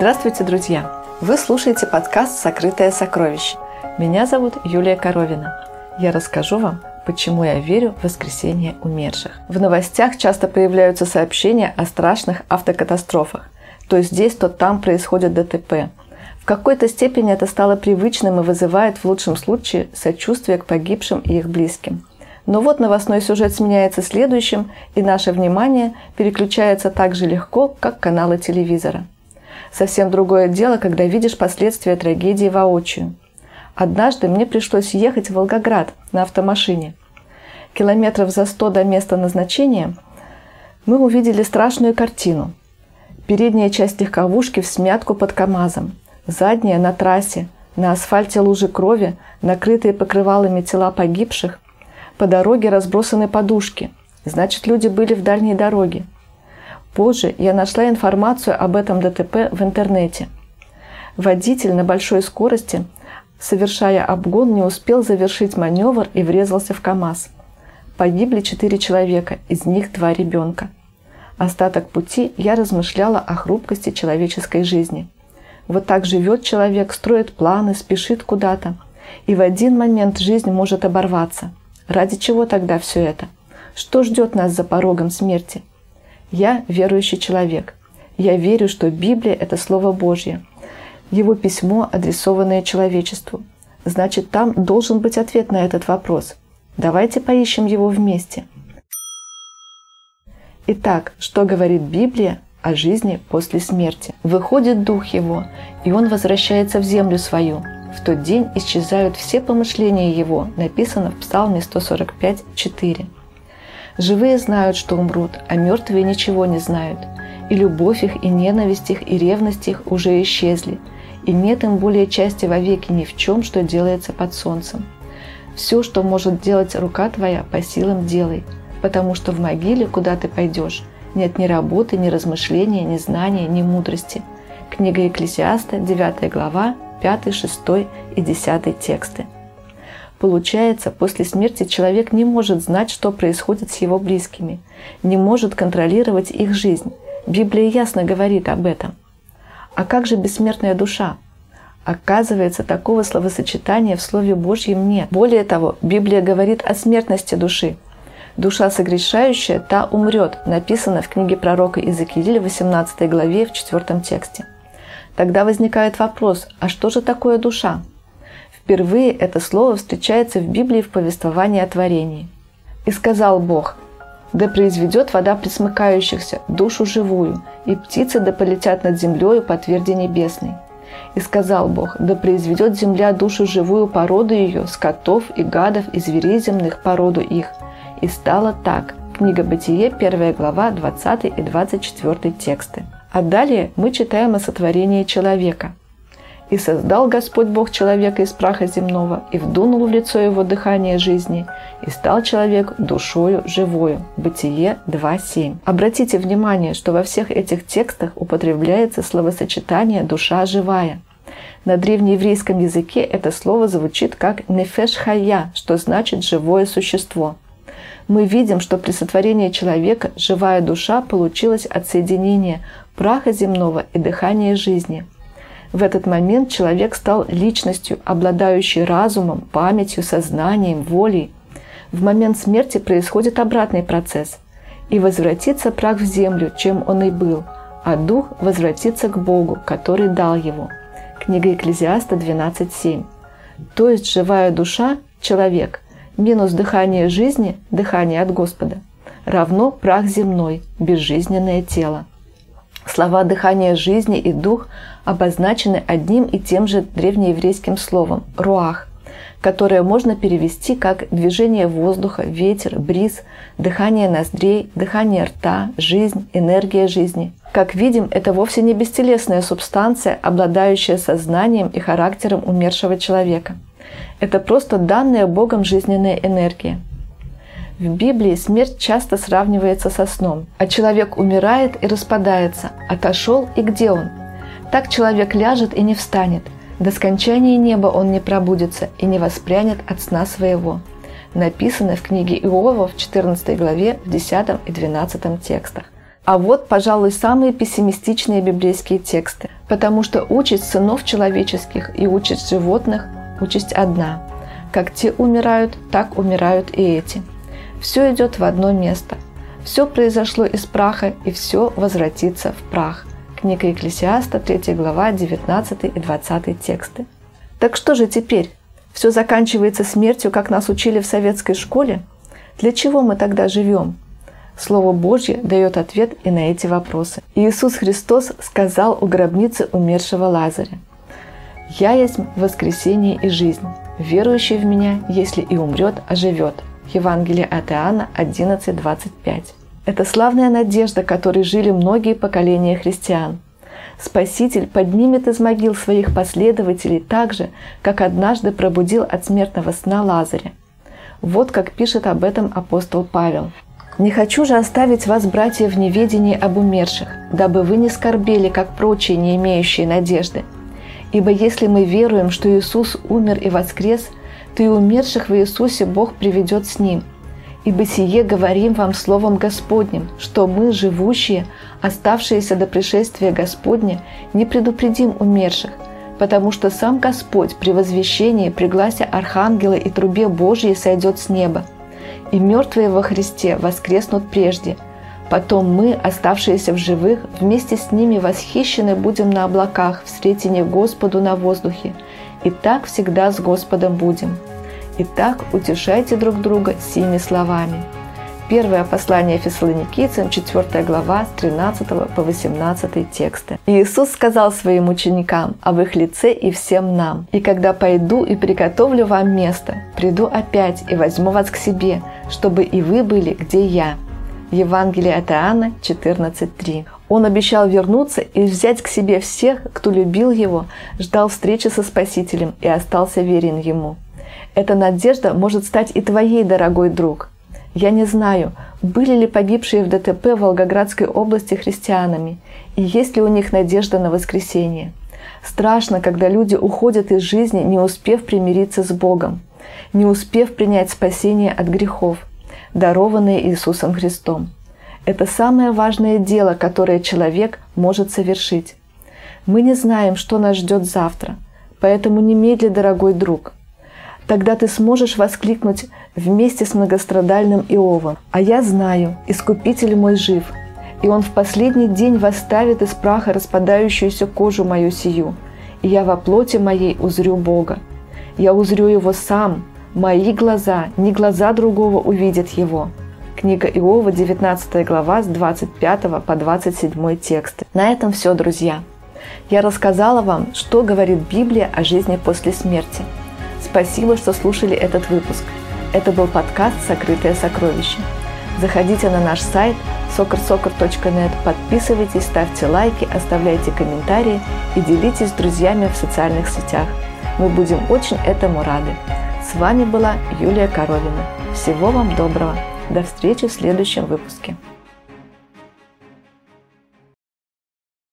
Здравствуйте, друзья! Вы слушаете подкаст «Сокрытое сокровище». Меня зовут Юлия Коровина. Я расскажу вам, почему я верю в воскресение умерших. В новостях часто появляются сообщения о страшных автокатастрофах. То здесь, то там происходит ДТП. В какой-то степени это стало привычным и вызывает в лучшем случае сочувствие к погибшим и их близким. Но вот новостной сюжет сменяется следующим, и наше внимание переключается так же легко, как каналы телевизора. Совсем другое дело, когда видишь последствия трагедии воочию. Однажды мне пришлось ехать в Волгоград на автомашине. Километров за сто до места назначения мы увидели страшную картину. Передняя часть легковушки в смятку под КАМАЗом, задняя на трассе, на асфальте лужи крови, накрытые покрывалами тела погибших, по дороге разбросаны подушки. Значит, люди были в дальней дороге. Позже я нашла информацию об этом ДТП в интернете. Водитель на большой скорости, совершая обгон, не успел завершить маневр и врезался в КАМАЗ. Погибли четыре человека, из них два ребенка. Остаток пути я размышляла о хрупкости человеческой жизни. Вот так живет человек, строит планы, спешит куда-то. И в один момент жизнь может оборваться. Ради чего тогда все это? Что ждет нас за порогом смерти? Я верующий человек. Я верю, что Библия – это Слово Божье. Его письмо, адресованное человечеству. Значит, там должен быть ответ на этот вопрос. Давайте поищем его вместе. Итак, что говорит Библия о жизни после смерти? Выходит Дух Его, и Он возвращается в землю свою. В тот день исчезают все помышления Его, написано в Псалме 145, 4. Живые знают, что умрут, а мертвые ничего не знают. И любовь их, и ненависть их, и ревность их уже исчезли. И нет им более части вовеки ни в чем, что делается под солнцем. Все, что может делать рука твоя, по силам делай, потому что в могиле, куда ты пойдешь, нет ни работы, ни размышления, ни знания, ни мудрости. Книга Екклесиаста, 9 глава, 5, 6 и 10 тексты. Получается, после смерти человек не может знать, что происходит с его близкими, не может контролировать их жизнь. Библия ясно говорит об этом. А как же бессмертная душа? Оказывается, такого словосочетания в Слове Божьем нет. Более того, Библия говорит о смертности души. Душа согрешающая, та умрет, написано в книге пророка Иезекииля, 18 главе, в 4 тексте. Тогда возникает вопрос, а что же такое душа? Впервые это слово встречается в Библии в повествовании о творении. «И сказал Бог, да произведет вода присмыкающихся, душу живую, и птицы да полетят над землею по тверди небесной. И сказал Бог, да произведет земля душу живую породу ее, скотов и гадов и зверей земных породу их. И стало так. Книга Бытие, 1 глава, 20 и 24 тексты. А далее мы читаем о сотворении человека – и создал Господь Бог человека из праха земного, и вдунул в лицо его дыхание жизни, и стал человек душою живою. Бытие 2.7. Обратите внимание, что во всех этих текстах употребляется словосочетание «душа живая». На древнееврейском языке это слово звучит как «нефеш хая», что значит «живое существо». Мы видим, что при сотворении человека живая душа получилась от соединения праха земного и дыхания жизни – в этот момент человек стал личностью, обладающей разумом, памятью, сознанием, волей. В момент смерти происходит обратный процесс. И возвратится прах в землю, чем он и был, а дух возвратится к Богу, который дал его. Книга Экклезиаста 12.7. То есть живая душа – человек, минус дыхание жизни – дыхание от Господа, равно прах земной, безжизненное тело. Слова «дыхание жизни» и «дух» обозначены одним и тем же древнееврейским словом «руах», которое можно перевести как движение воздуха, ветер, бриз, дыхание ноздрей, дыхание рта, жизнь, энергия жизни. Как видим, это вовсе не бестелесная субстанция, обладающая сознанием и характером умершего человека. Это просто данная Богом жизненная энергия – в Библии смерть часто сравнивается со сном, а человек умирает и распадается. Отошел и где он? Так человек ляжет и не встанет. До скончания неба он не пробудется и не воспрянет от сна своего. Написано в книге Иова в 14 главе в 10 и 12 текстах. А вот, пожалуй, самые пессимистичные библейские тексты, потому что участь сынов человеческих и участь животных – участь одна. Как те умирают, так умирают и эти. Все идет в одно место. Все произошло из праха, и все возвратится в прах. Книга Екклесиаста, 3 глава, 19 и 20 тексты. Так что же теперь? Все заканчивается смертью, как нас учили в советской школе? Для чего мы тогда живем? Слово Божье дает ответ и на эти вопросы. Иисус Христос сказал у гробницы умершего Лазаря, «Я есть воскресение и жизнь. Верующий в Меня, если и умрет, оживет». Евангелие от Иоанна 11:25. Это славная надежда, которой жили многие поколения христиан. Спаситель поднимет из могил своих последователей так же, как однажды пробудил от смертного сна Лазаря. Вот как пишет об этом апостол Павел. «Не хочу же оставить вас, братья, в неведении об умерших, дабы вы не скорбели, как прочие, не имеющие надежды. Ибо если мы веруем, что Иисус умер и воскрес, то и умерших в Иисусе Бог приведет с Ним. Ибо сие говорим вам словом Господним, что мы, живущие, оставшиеся до пришествия Господня, не предупредим умерших, потому что сам Господь при возвещении, при гласе Архангела и трубе Божьей сойдет с неба, и мертвые во Христе воскреснут прежде. Потом мы, оставшиеся в живых, вместе с ними восхищены будем на облаках в сретении Господу на воздухе, и так всегда с Господом будем. Итак, утешайте друг друга сими словами – Первое послание Фессалоникийцам, 4 глава, с 13 по 18 тексты. Иисус сказал своим ученикам об их лице и всем нам. «И когда пойду и приготовлю вам место, приду опять и возьму вас к себе, чтобы и вы были, где я». Евангелие от Иоанна 14.3. Он обещал вернуться и взять к себе всех, кто любил Его, ждал встречи со Спасителем и остался верен Ему. Эта надежда может стать и твоей, дорогой друг – я не знаю, были ли погибшие в ДТП в Волгоградской области христианами, и есть ли у них надежда на воскресение. Страшно, когда люди уходят из жизни, не успев примириться с Богом, не успев принять спасение от грехов, дарованные Иисусом Христом. Это самое важное дело, которое человек может совершить. Мы не знаем, что нас ждет завтра, поэтому немедли, дорогой друг – Тогда ты сможешь воскликнуть вместе с многострадальным Иовом. «А я знаю, Искупитель мой жив, и он в последний день восставит из праха распадающуюся кожу мою сию, и я во плоти моей узрю Бога. Я узрю Его сам, мои глаза, не глаза другого увидят Его». Книга Иова, 19 глава, с 25 по 27 тексты. На этом все, друзья. Я рассказала вам, что говорит Библия о жизни после смерти – Спасибо, что слушали этот выпуск. Это был подкаст «Сокрытое сокровище». Заходите на наш сайт soccer.net, подписывайтесь, ставьте лайки, оставляйте комментарии и делитесь с друзьями в социальных сетях. Мы будем очень этому рады. С вами была Юлия Коровина. Всего вам доброго. До встречи в следующем выпуске.